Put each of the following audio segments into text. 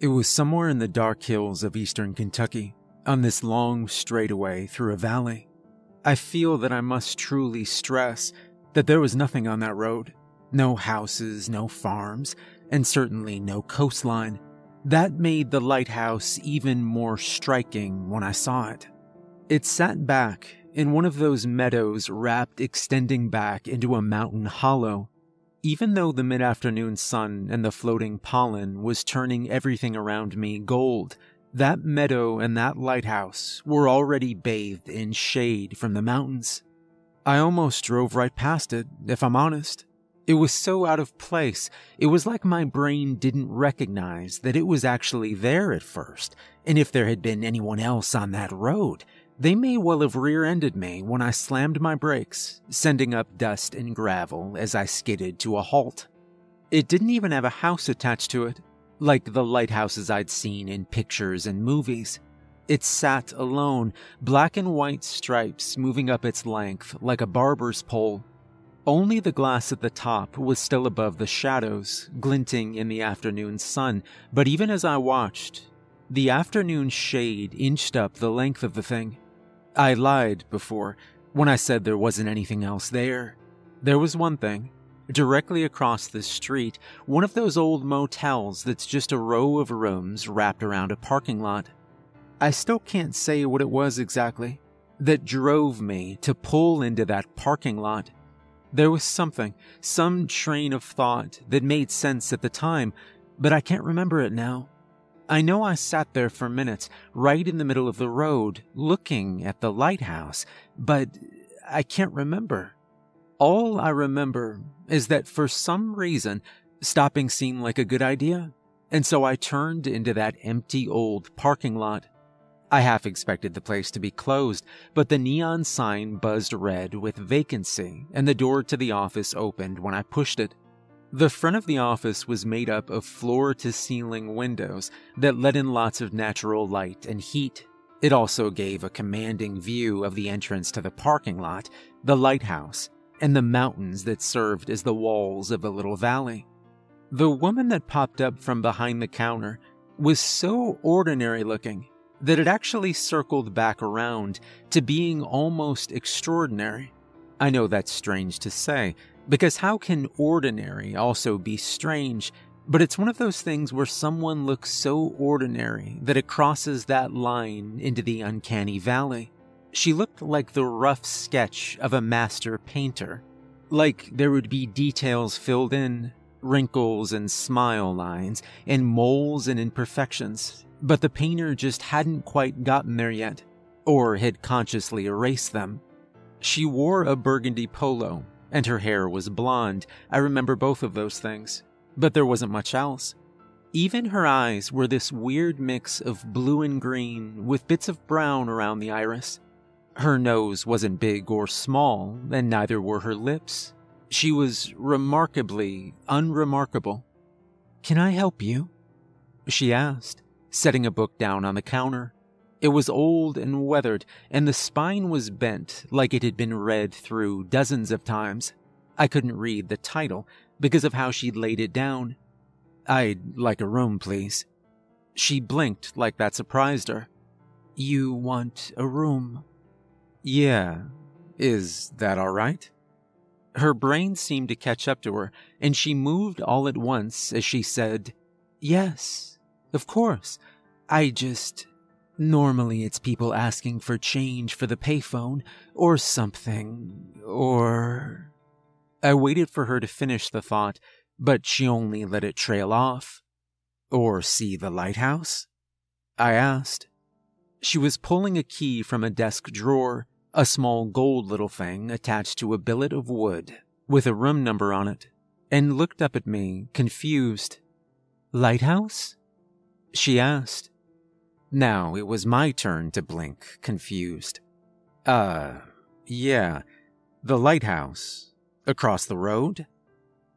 It was somewhere in the dark hills of eastern Kentucky, on this long straightaway through a valley. I feel that I must truly stress that there was nothing on that road. No houses, no farms, and certainly no coastline. That made the lighthouse even more striking when I saw it. It sat back in one of those meadows wrapped extending back into a mountain hollow. Even though the mid afternoon sun and the floating pollen was turning everything around me gold, that meadow and that lighthouse were already bathed in shade from the mountains. I almost drove right past it, if I'm honest. It was so out of place, it was like my brain didn't recognize that it was actually there at first, and if there had been anyone else on that road, they may well have rear ended me when I slammed my brakes, sending up dust and gravel as I skidded to a halt. It didn't even have a house attached to it, like the lighthouses I'd seen in pictures and movies. It sat alone, black and white stripes moving up its length like a barber's pole. Only the glass at the top was still above the shadows, glinting in the afternoon sun, but even as I watched, the afternoon shade inched up the length of the thing. I lied before when I said there wasn't anything else there. There was one thing. Directly across the street, one of those old motels that's just a row of rooms wrapped around a parking lot. I still can't say what it was exactly that drove me to pull into that parking lot. There was something, some train of thought that made sense at the time, but I can't remember it now. I know I sat there for minutes, right in the middle of the road, looking at the lighthouse, but I can't remember. All I remember is that for some reason, stopping seemed like a good idea, and so I turned into that empty old parking lot. I half expected the place to be closed, but the neon sign buzzed red with vacancy, and the door to the office opened when I pushed it. The front of the office was made up of floor to ceiling windows that let in lots of natural light and heat. It also gave a commanding view of the entrance to the parking lot, the lighthouse, and the mountains that served as the walls of the little valley. The woman that popped up from behind the counter was so ordinary looking that it actually circled back around to being almost extraordinary. I know that's strange to say, because how can ordinary also be strange? But it's one of those things where someone looks so ordinary that it crosses that line into the uncanny valley. She looked like the rough sketch of a master painter. Like there would be details filled in, wrinkles and smile lines, and moles and imperfections, but the painter just hadn't quite gotten there yet, or had consciously erased them. She wore a burgundy polo, and her hair was blonde. I remember both of those things, but there wasn't much else. Even her eyes were this weird mix of blue and green with bits of brown around the iris. Her nose wasn't big or small, and neither were her lips. She was remarkably unremarkable. Can I help you? She asked, setting a book down on the counter. It was old and weathered, and the spine was bent like it had been read through dozens of times. I couldn't read the title because of how she'd laid it down. I'd like a room, please. She blinked like that surprised her. You want a room? Yeah. Is that all right? Her brain seemed to catch up to her, and she moved all at once as she said, Yes, of course. I just. Normally it's people asking for change for the payphone, or something, or. I waited for her to finish the thought, but she only let it trail off. Or see the lighthouse? I asked. She was pulling a key from a desk drawer, a small gold little thing attached to a billet of wood with a room number on it, and looked up at me, confused. Lighthouse? She asked. Now it was my turn to blink, confused. Uh, yeah, the lighthouse. Across the road?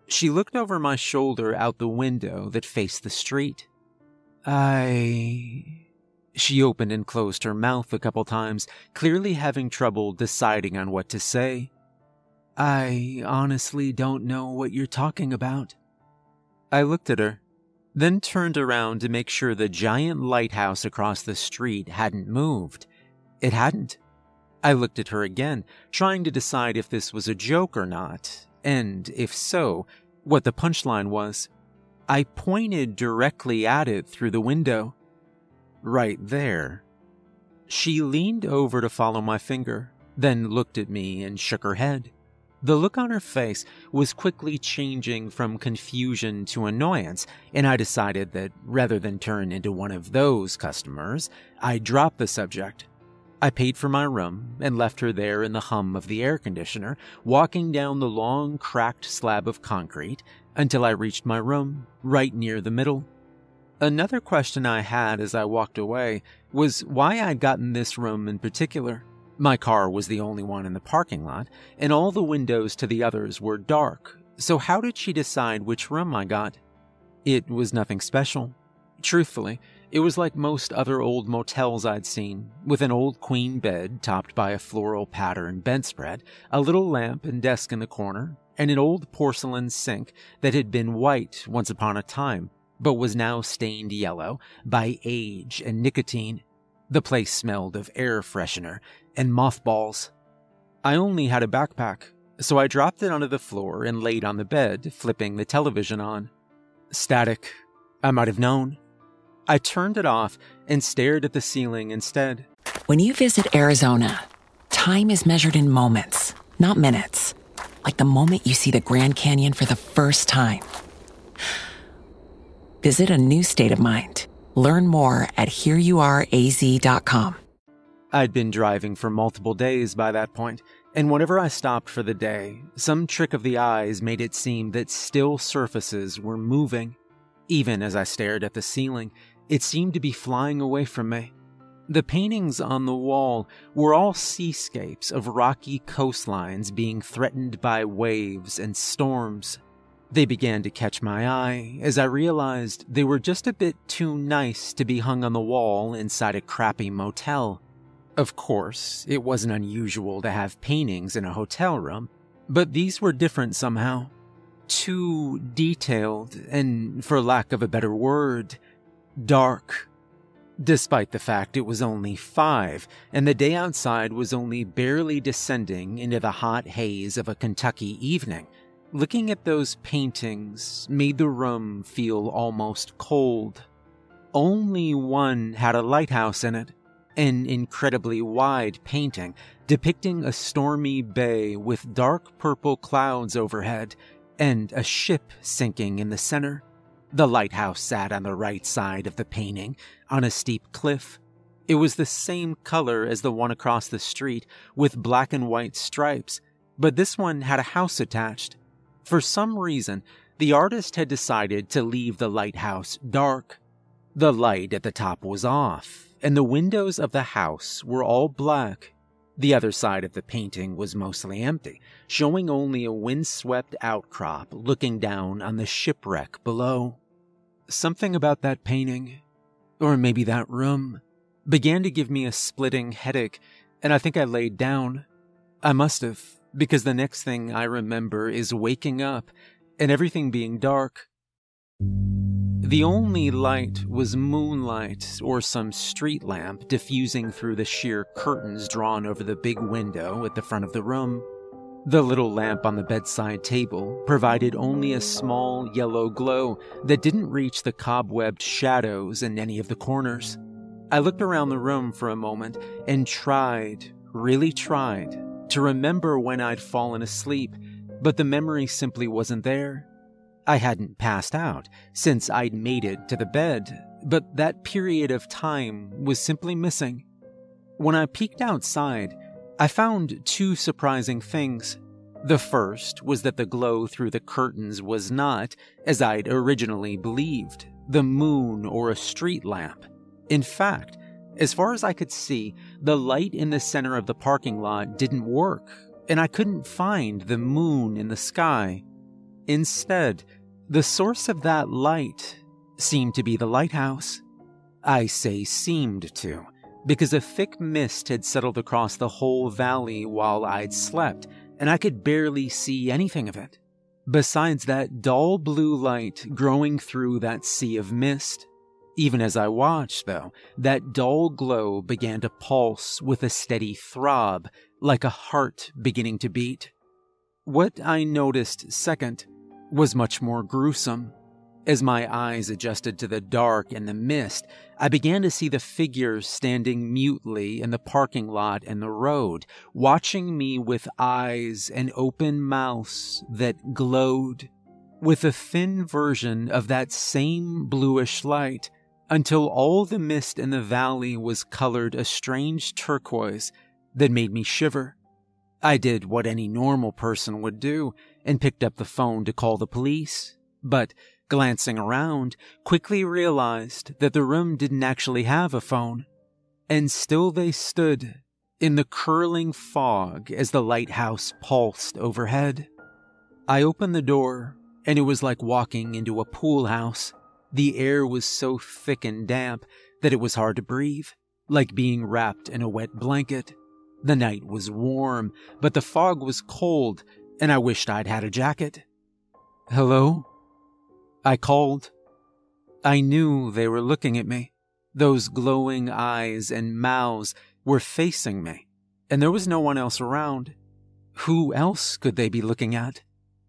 She looked over my shoulder out the window that faced the street. I. She opened and closed her mouth a couple times, clearly having trouble deciding on what to say. I honestly don't know what you're talking about. I looked at her, then turned around to make sure the giant lighthouse across the street hadn't moved. It hadn't. I looked at her again, trying to decide if this was a joke or not, and if so, what the punchline was. I pointed directly at it through the window. Right there. She leaned over to follow my finger, then looked at me and shook her head. The look on her face was quickly changing from confusion to annoyance, and I decided that rather than turn into one of those customers, I'd drop the subject. I paid for my room and left her there in the hum of the air conditioner, walking down the long, cracked slab of concrete until I reached my room, right near the middle. Another question I had as I walked away was why I'd gotten this room in particular. My car was the only one in the parking lot, and all the windows to the others were dark, so how did she decide which room I got? It was nothing special. Truthfully, it was like most other old motels I'd seen, with an old queen bed topped by a floral pattern bedspread, a little lamp and desk in the corner, and an old porcelain sink that had been white once upon a time, but was now stained yellow by age and nicotine. The place smelled of air freshener and mothballs. I only had a backpack, so I dropped it onto the floor and laid on the bed, flipping the television on. Static. I might have known. I turned it off and stared at the ceiling instead. When you visit Arizona, time is measured in moments, not minutes. Like the moment you see the Grand Canyon for the first time. Visit a new state of mind. Learn more at hereyouareaz.com. I'd been driving for multiple days by that point, and whenever I stopped for the day, some trick of the eyes made it seem that still surfaces were moving. Even as I stared at the ceiling, it seemed to be flying away from me. The paintings on the wall were all seascapes of rocky coastlines being threatened by waves and storms. They began to catch my eye as I realized they were just a bit too nice to be hung on the wall inside a crappy motel. Of course, it wasn't unusual to have paintings in a hotel room, but these were different somehow. Too detailed, and for lack of a better word, dark. Despite the fact it was only five, and the day outside was only barely descending into the hot haze of a Kentucky evening, looking at those paintings made the room feel almost cold. Only one had a lighthouse in it, an incredibly wide painting depicting a stormy bay with dark purple clouds overhead and a ship sinking in the center. The lighthouse sat on the right side of the painting, on a steep cliff. It was the same color as the one across the street, with black and white stripes, but this one had a house attached. For some reason, the artist had decided to leave the lighthouse dark. The light at the top was off, and the windows of the house were all black. The other side of the painting was mostly empty, showing only a windswept outcrop looking down on the shipwreck below. Something about that painting, or maybe that room, began to give me a splitting headache, and I think I laid down. I must have, because the next thing I remember is waking up and everything being dark. The only light was moonlight or some street lamp diffusing through the sheer curtains drawn over the big window at the front of the room. The little lamp on the bedside table provided only a small yellow glow that didn't reach the cobwebbed shadows in any of the corners. I looked around the room for a moment and tried, really tried, to remember when I'd fallen asleep, but the memory simply wasn't there. I hadn't passed out since I'd made it to the bed, but that period of time was simply missing. When I peeked outside, I found two surprising things. The first was that the glow through the curtains was not, as I'd originally believed, the moon or a street lamp. In fact, as far as I could see, the light in the center of the parking lot didn't work, and I couldn't find the moon in the sky. Instead, the source of that light seemed to be the lighthouse. I say seemed to, because a thick mist had settled across the whole valley while I'd slept, and I could barely see anything of it. Besides that dull blue light growing through that sea of mist. Even as I watched, though, that dull glow began to pulse with a steady throb, like a heart beginning to beat. What I noticed second was much more gruesome. As my eyes adjusted to the dark and the mist, I began to see the figures standing mutely in the parking lot and the road, watching me with eyes and open mouths that glowed with a thin version of that same bluish light until all the mist in the valley was colored a strange turquoise that made me shiver. I did what any normal person would do and picked up the phone to call the police, but glancing around, quickly realized that the room didn't actually have a phone. And still they stood in the curling fog as the lighthouse pulsed overhead. I opened the door, and it was like walking into a pool house. The air was so thick and damp that it was hard to breathe, like being wrapped in a wet blanket. The night was warm, but the fog was cold, and I wished I'd had a jacket. Hello? I called. I knew they were looking at me. Those glowing eyes and mouths were facing me, and there was no one else around. Who else could they be looking at?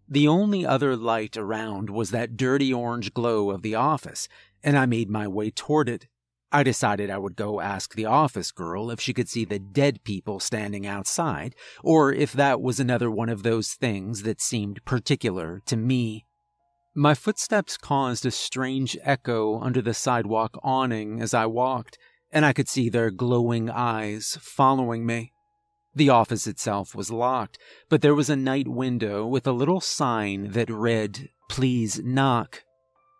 The only other light around was that dirty orange glow of the office, and I made my way toward it. I decided I would go ask the office girl if she could see the dead people standing outside, or if that was another one of those things that seemed particular to me. My footsteps caused a strange echo under the sidewalk awning as I walked, and I could see their glowing eyes following me. The office itself was locked, but there was a night window with a little sign that read, Please knock.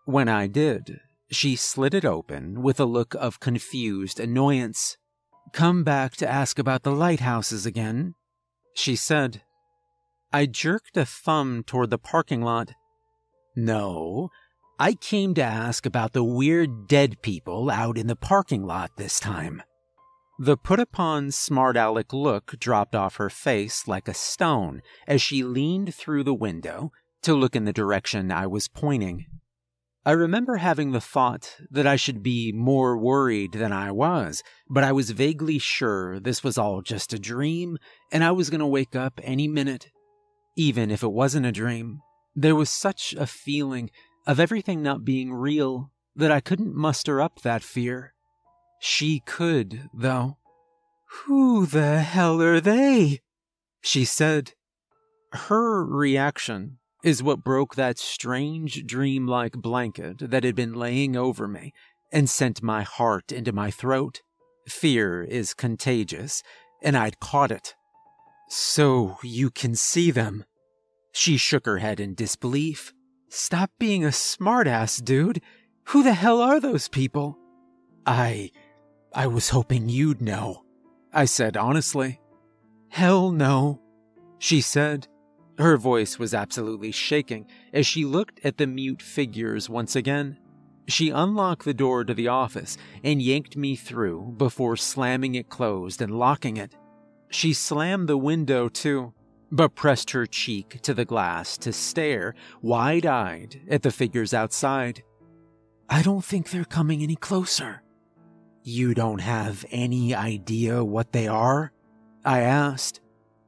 When I did, she slid it open with a look of confused annoyance. Come back to ask about the lighthouses again, she said. I jerked a thumb toward the parking lot. No, I came to ask about the weird dead people out in the parking lot this time. The put upon smart aleck look dropped off her face like a stone as she leaned through the window to look in the direction I was pointing. I remember having the thought that I should be more worried than I was, but I was vaguely sure this was all just a dream and I was going to wake up any minute. Even if it wasn't a dream, there was such a feeling of everything not being real that I couldn't muster up that fear. She could, though. Who the hell are they? She said. Her reaction is what broke that strange dreamlike blanket that had been laying over me and sent my heart into my throat. Fear is contagious, and I'd caught it. So you can see them, she shook her head in disbelief. Stop being a smartass, dude. Who the hell are those people? I. I was hoping you'd know, I said honestly. Hell no, she said. Her voice was absolutely shaking as she looked at the mute figures once again. She unlocked the door to the office and yanked me through before slamming it closed and locking it. She slammed the window too, but pressed her cheek to the glass to stare, wide eyed, at the figures outside. I don't think they're coming any closer. You don't have any idea what they are? I asked.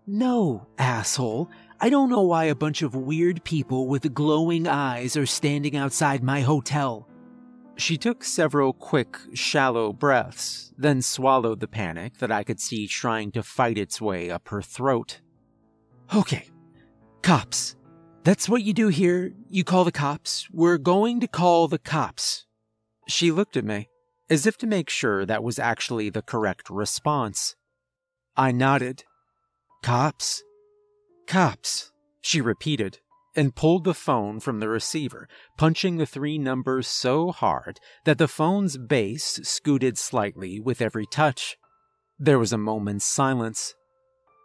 No, asshole. I don't know why a bunch of weird people with glowing eyes are standing outside my hotel. She took several quick, shallow breaths, then swallowed the panic that I could see trying to fight its way up her throat. Okay, cops. That's what you do here. You call the cops. We're going to call the cops. She looked at me, as if to make sure that was actually the correct response. I nodded. Cops? Cops, she repeated, and pulled the phone from the receiver, punching the three numbers so hard that the phone's base scooted slightly with every touch. There was a moment's silence.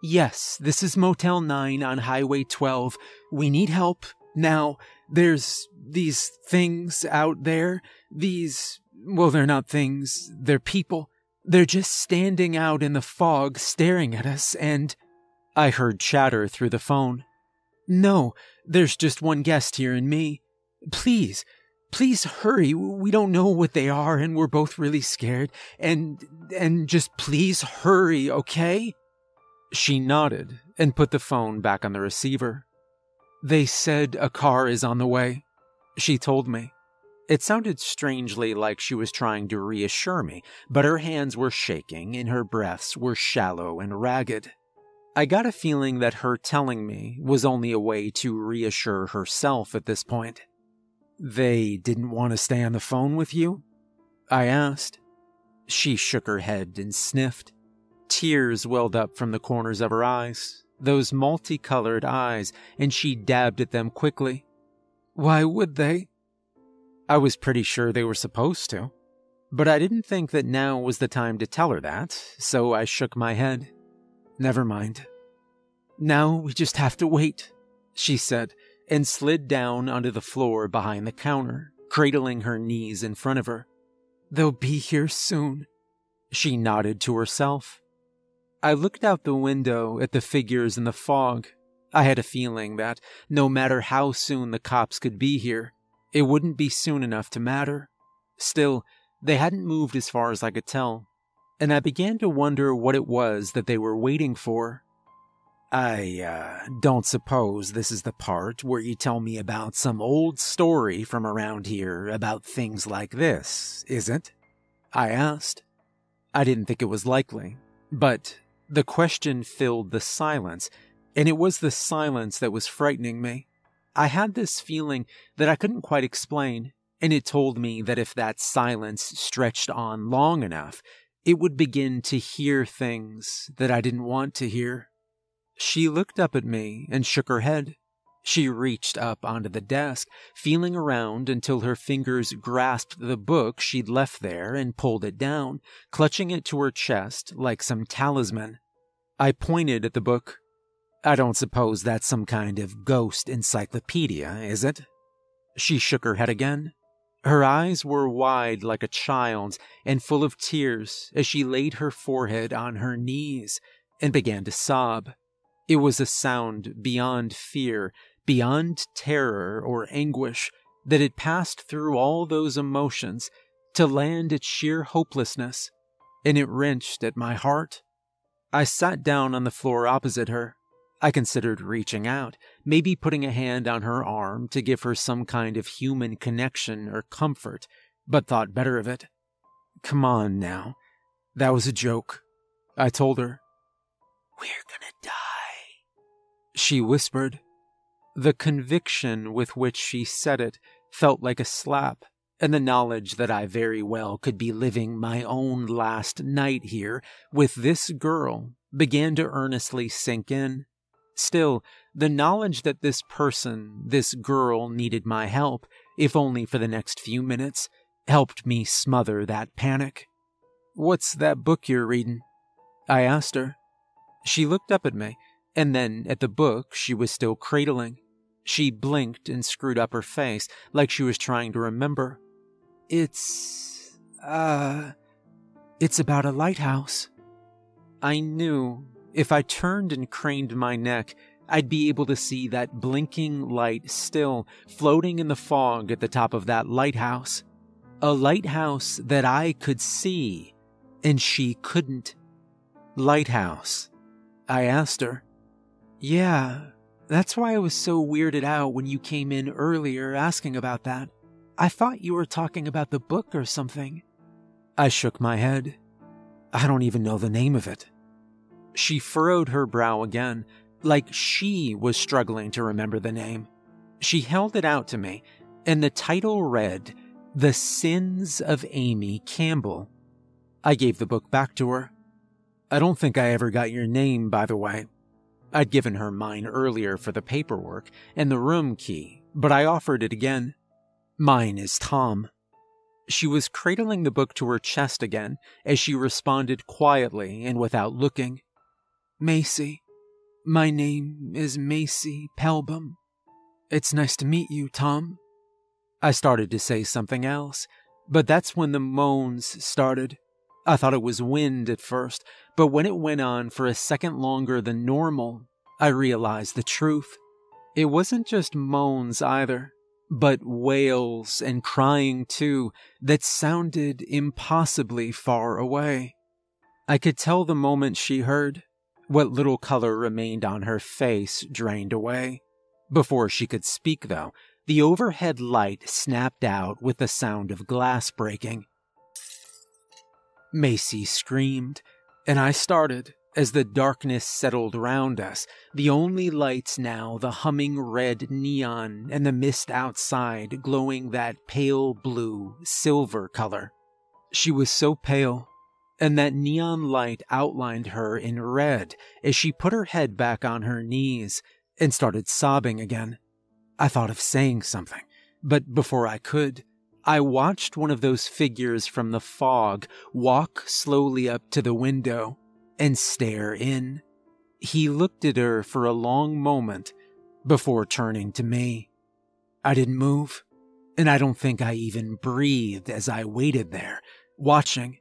Yes, this is Motel 9 on Highway 12. We need help. Now, there's these things out there. These, well, they're not things, they're people. They're just standing out in the fog staring at us, and I heard chatter through the phone. No, there's just one guest here and me. Please, please hurry. We don't know what they are and we're both really scared. And, and just please hurry, okay? She nodded and put the phone back on the receiver. They said a car is on the way, she told me. It sounded strangely like she was trying to reassure me, but her hands were shaking and her breaths were shallow and ragged. I got a feeling that her telling me was only a way to reassure herself at this point. They didn't want to stay on the phone with you? I asked. She shook her head and sniffed. Tears welled up from the corners of her eyes, those multicolored eyes, and she dabbed at them quickly. Why would they? I was pretty sure they were supposed to, but I didn't think that now was the time to tell her that, so I shook my head. Never mind. Now we just have to wait, she said, and slid down onto the floor behind the counter, cradling her knees in front of her. They'll be here soon. She nodded to herself. I looked out the window at the figures in the fog. I had a feeling that no matter how soon the cops could be here, it wouldn't be soon enough to matter. Still, they hadn't moved as far as I could tell, and I began to wonder what it was that they were waiting for. I uh, don't suppose this is the part where you tell me about some old story from around here about things like this, is it? I asked. I didn't think it was likely, but the question filled the silence, and it was the silence that was frightening me. I had this feeling that I couldn't quite explain, and it told me that if that silence stretched on long enough, it would begin to hear things that I didn't want to hear. She looked up at me and shook her head. She reached up onto the desk, feeling around until her fingers grasped the book she'd left there and pulled it down, clutching it to her chest like some talisman. I pointed at the book. I don't suppose that's some kind of ghost encyclopedia, is it? She shook her head again. Her eyes were wide like a child's and full of tears as she laid her forehead on her knees and began to sob. It was a sound beyond fear, beyond terror or anguish, that had passed through all those emotions to land at sheer hopelessness, and it wrenched at my heart. I sat down on the floor opposite her, I considered reaching out, maybe putting a hand on her arm to give her some kind of human connection or comfort, but thought better of it. Come on now. That was a joke. I told her. We're gonna die. She whispered. The conviction with which she said it felt like a slap, and the knowledge that I very well could be living my own last night here with this girl began to earnestly sink in. Still, the knowledge that this person, this girl, needed my help, if only for the next few minutes, helped me smother that panic. What's that book you're reading? I asked her. She looked up at me, and then at the book she was still cradling. She blinked and screwed up her face like she was trying to remember. It's, uh, it's about a lighthouse. I knew if I turned and craned my neck, I'd be able to see that blinking light still floating in the fog at the top of that lighthouse. A lighthouse that I could see and she couldn't. Lighthouse. I asked her. Yeah, that's why I was so weirded out when you came in earlier asking about that. I thought you were talking about the book or something. I shook my head. I don't even know the name of it. She furrowed her brow again, like she was struggling to remember the name. She held it out to me, and the title read, The Sins of Amy Campbell. I gave the book back to her. I don't think I ever got your name, by the way. I'd given her mine earlier for the paperwork and the room key, but I offered it again. Mine is Tom. She was cradling the book to her chest again as she responded quietly and without looking. Macy. My name is Macy Pelbum. It's nice to meet you, Tom. I started to say something else, but that's when the moans started. I thought it was wind at first, but when it went on for a second longer than normal, I realized the truth. It wasn't just moans either, but wails and crying too that sounded impossibly far away. I could tell the moment she heard. What little color remained on her face drained away. Before she could speak, though, the overhead light snapped out with the sound of glass breaking. Macy screamed, and I started as the darkness settled round us, the only lights now the humming red neon and the mist outside glowing that pale blue, silver color. She was so pale, and that neon light outlined her in red as she put her head back on her knees and started sobbing again. I thought of saying something, but before I could, I watched one of those figures from the fog walk slowly up to the window and stare in. He looked at her for a long moment before turning to me. I didn't move, and I don't think I even breathed as I waited there, watching.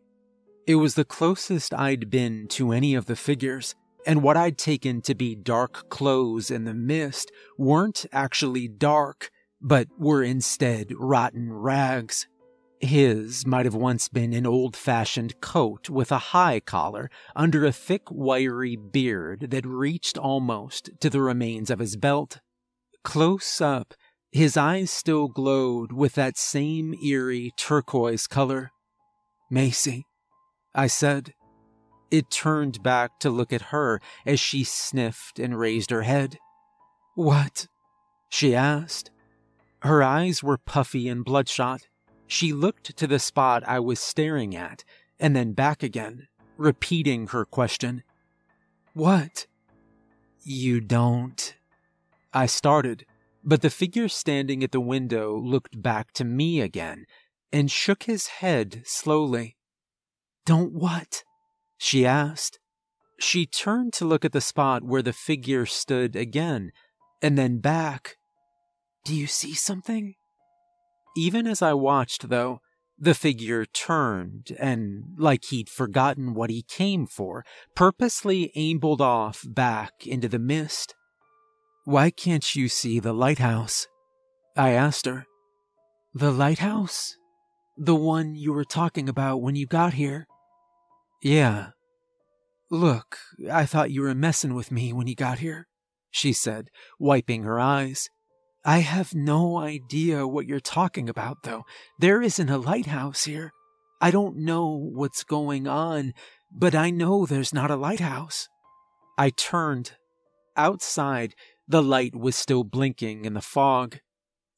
It was the closest I'd been to any of the figures, and what I'd taken to be dark clothes in the mist weren't actually dark, but were instead rotten rags. His might have once been an old fashioned coat with a high collar under a thick, wiry beard that reached almost to the remains of his belt. Close up, his eyes still glowed with that same eerie turquoise color. Macy, I said. It turned back to look at her as she sniffed and raised her head. What? she asked. Her eyes were puffy and bloodshot. She looked to the spot I was staring at and then back again, repeating her question. What? You don't. I started, but the figure standing at the window looked back to me again and shook his head slowly. Don't what? she asked. She turned to look at the spot where the figure stood again, and then back. Do you see something? Even as I watched, though, the figure turned and, like he'd forgotten what he came for, purposely ambled off back into the mist. Why can't you see the lighthouse? I asked her. The lighthouse? The one you were talking about when you got here? Yeah. Look, I thought you were messing with me when you got here, she said, wiping her eyes. I have no idea what you're talking about, though. There isn't a lighthouse here. I don't know what's going on, but I know there's not a lighthouse. I turned. Outside, the light was still blinking in the fog.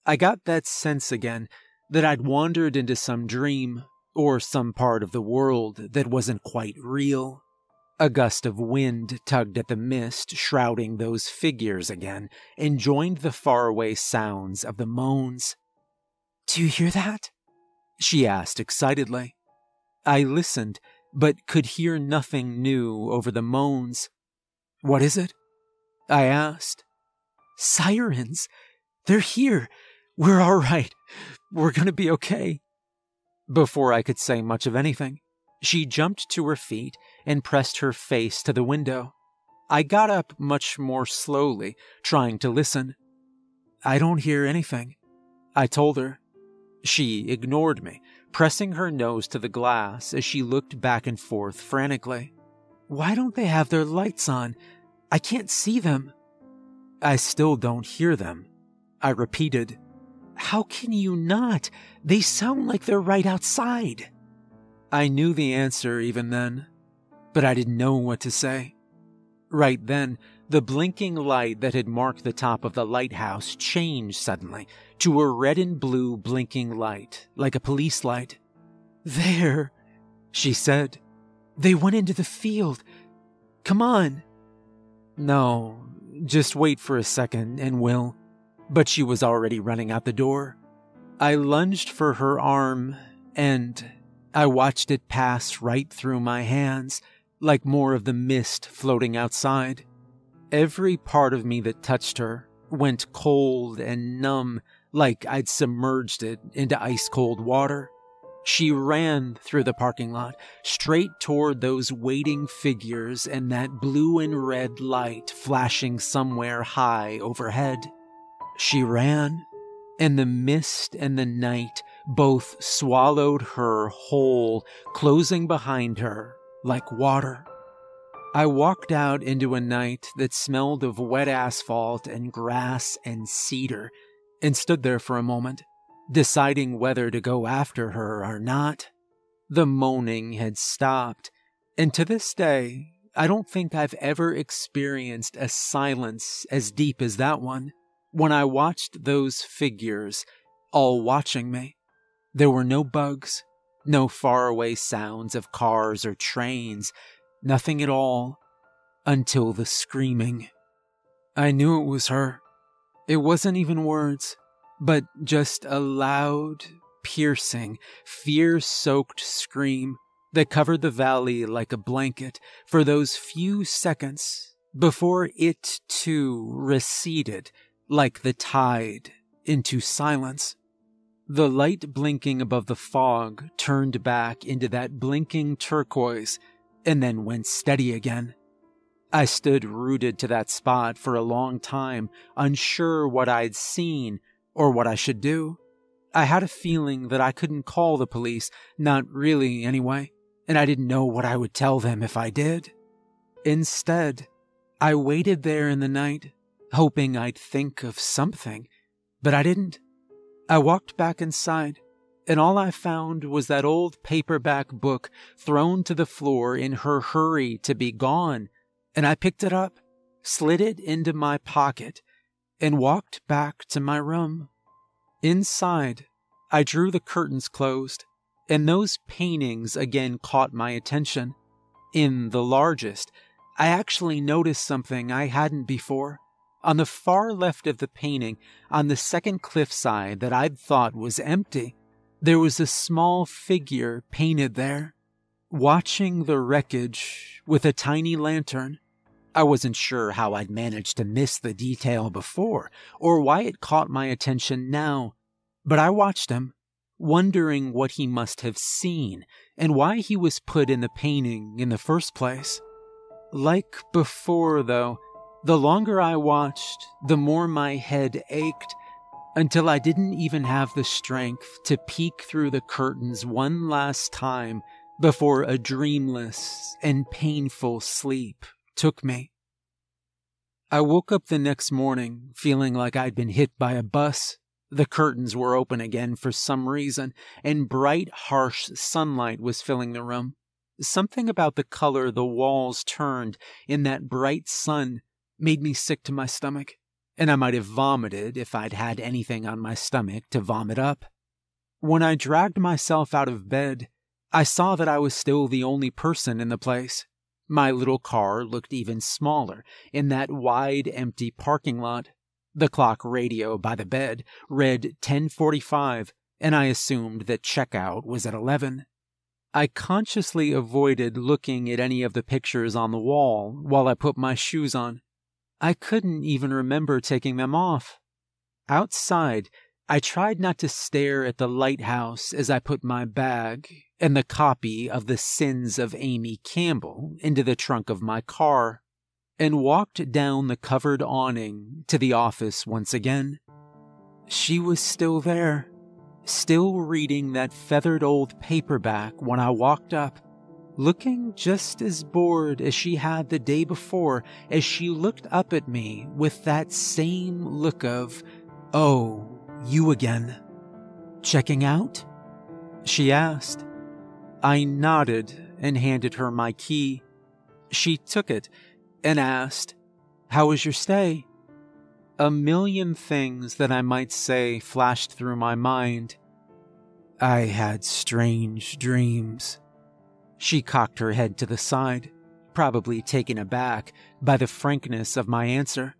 I got that sense again that I'd wandered into some dream or some part of the world that wasn't quite real. A gust of wind tugged at the mist shrouding those figures again and joined the faraway sounds of the moans. Do you hear that? She asked excitedly. I listened, but could hear nothing new over the moans. What is it? I asked. Sirens! They're here! We're all right. We're gonna be okay. Before I could say much of anything, she jumped to her feet and pressed her face to the window. I got up much more slowly, trying to listen. I don't hear anything, I told her. She ignored me, pressing her nose to the glass as she looked back and forth frantically. Why don't they have their lights on? I can't see them. I still don't hear them, I repeated. How can you not? They sound like they're right outside. I knew the answer even then, but I didn't know what to say. Right then, the blinking light that had marked the top of the lighthouse changed suddenly to a red and blue blinking light, like a police light. There, she said. They went into the field. Come on. No, just wait for a second and we'll. But she was already running out the door. I lunged for her arm and I watched it pass right through my hands, like more of the mist floating outside. Every part of me that touched her went cold and numb, like I'd submerged it into ice cold water. She ran through the parking lot, straight toward those waiting figures and that blue and red light flashing somewhere high overhead. She ran, and the mist and the night both swallowed her whole, closing behind her like water. I walked out into a night that smelled of wet asphalt and grass and cedar and stood there for a moment deciding whether to go after her or not. The moaning had stopped, and to this day, I don't think I've ever experienced a silence as deep as that one when I watched those figures all watching me. There were no bugs, no faraway sounds of cars or trains, nothing at all, until the screaming. I knew it was her. It wasn't even words but just a loud, piercing, fear soaked scream that covered the valley like a blanket for those few seconds before it too receded like the tide into silence. The light blinking above the fog turned back into that blinking turquoise and then went steady again. I stood rooted to that spot for a long time, unsure what I'd seen or what I should do. I had a feeling that I couldn't call the police, not really anyway, and I didn't know what I would tell them if I did. Instead, I waited there in the night, hoping I'd think of something, but I didn't. I walked back inside, and all I found was that old paperback book thrown to the floor in her hurry to be gone, and I picked it up, slid it into my pocket, and walked back to my room. Inside, I drew the curtains closed, and those paintings again caught my attention. In the largest, I actually noticed something I hadn't before. On the far left of the painting, on the second cliffside that I'd thought was empty, there was a small figure painted there, watching the wreckage with a tiny lantern. I wasn't sure how I'd managed to miss the detail before, or why it caught my attention now, but I watched him, wondering what he must have seen and why he was put in the painting in the first place. Like before, though, the longer I watched, the more my head ached until I didn't even have the strength to peek through the curtains one last time before a dreamless and painful sleep took me. I woke up the next morning feeling like I'd been hit by a bus. The curtains were open again for some reason, and bright, harsh sunlight was filling the room. Something about the color the walls turned in that bright sun made me sick to my stomach, and I might have vomited if I'd had anything on my stomach to vomit up. When I dragged myself out of bed, I saw that I was still the only person in the place. My little car looked even smaller in that wide, empty parking lot. The clock radio by the bed read 1045, and I assumed that checkout was at 11. I consciously avoided looking at any of the pictures on the wall while I put my shoes on. I couldn't even remember taking them off. Outside, I tried not to stare at the lighthouse as I put my bag and the copy of The Sins of Amy Campbell into the trunk of my car and walked down the covered awning to the office once again. She was still there, still reading that feathered old paperback when I walked up, looking just as bored as she had the day before as she looked up at me with that same look of, oh, you again. Checking out? She asked. I nodded and handed her my key. She took it and asked, How was your stay? A million things that I might say flashed through my mind. I had strange dreams. She cocked her head to the side, probably taken aback by the frankness of my answer.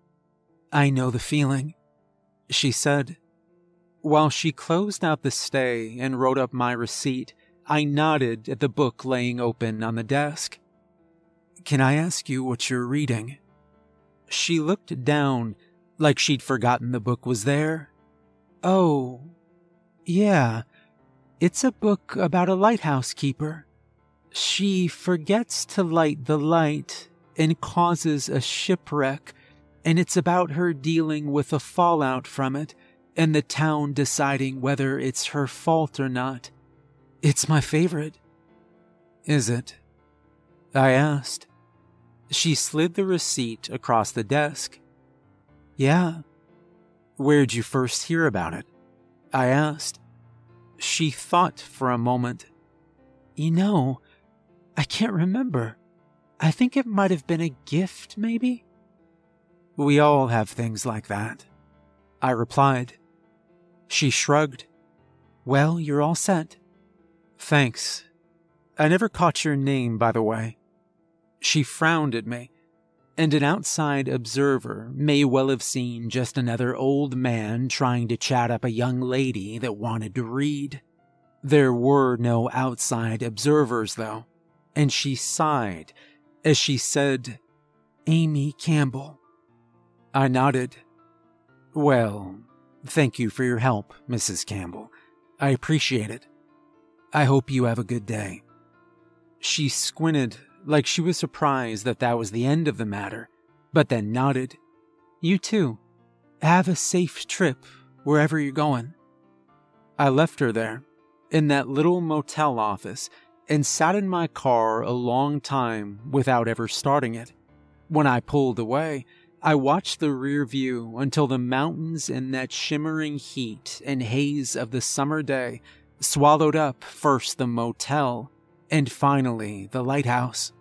I know the feeling, she said. While she closed out the stay and wrote up my receipt, I nodded at the book laying open on the desk. Can I ask you what you're reading? She looked down like she'd forgotten the book was there. Oh, yeah. It's a book about a lighthouse keeper. She forgets to light the light and causes a shipwreck, and it's about her dealing with the fallout from it and the town deciding whether it's her fault or not. It's my favorite. Is it? I asked. She slid the receipt across the desk. Yeah. Where'd you first hear about it? I asked. She thought for a moment. You know, I can't remember. I think it might have been a gift, maybe? We all have things like that. I replied. She shrugged. Well, you're all set. Thanks. I never caught your name, by the way. She frowned at me, and an outside observer may well have seen just another old man trying to chat up a young lady that wanted to read. There were no outside observers, though, and she sighed as she said, Amy Campbell. I nodded. Well, Thank you for your help, Mrs. Campbell. I appreciate it. I hope you have a good day. She squinted like she was surprised that that was the end of the matter, but then nodded. You too. Have a safe trip wherever you're going. I left her there, in that little motel office, and sat in my car a long time without ever starting it. When I pulled away, I watched the rear view until the mountains in that shimmering heat and haze of the summer day swallowed up first the motel and finally the lighthouse.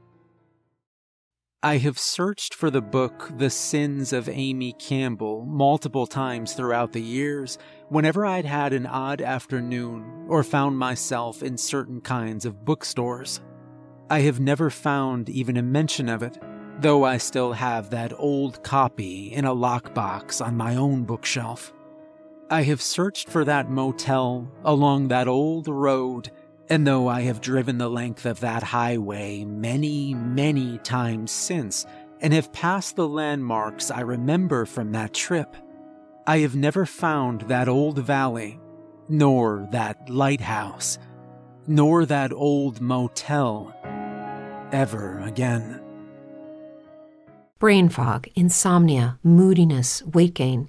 I have searched for the book The Sins of Amy Campbell multiple times throughout the years whenever I'd had an odd afternoon or found myself in certain kinds of bookstores. I have never found even a mention of it though I still have that old copy in a lockbox on my own bookshelf. I have searched for that motel along that old road, and though I have driven the length of that highway many, many times since, and have passed the landmarks I remember from that trip, I have never found that old valley, nor that lighthouse, nor that old motel ever again brain fog, insomnia, moodiness, weight gain.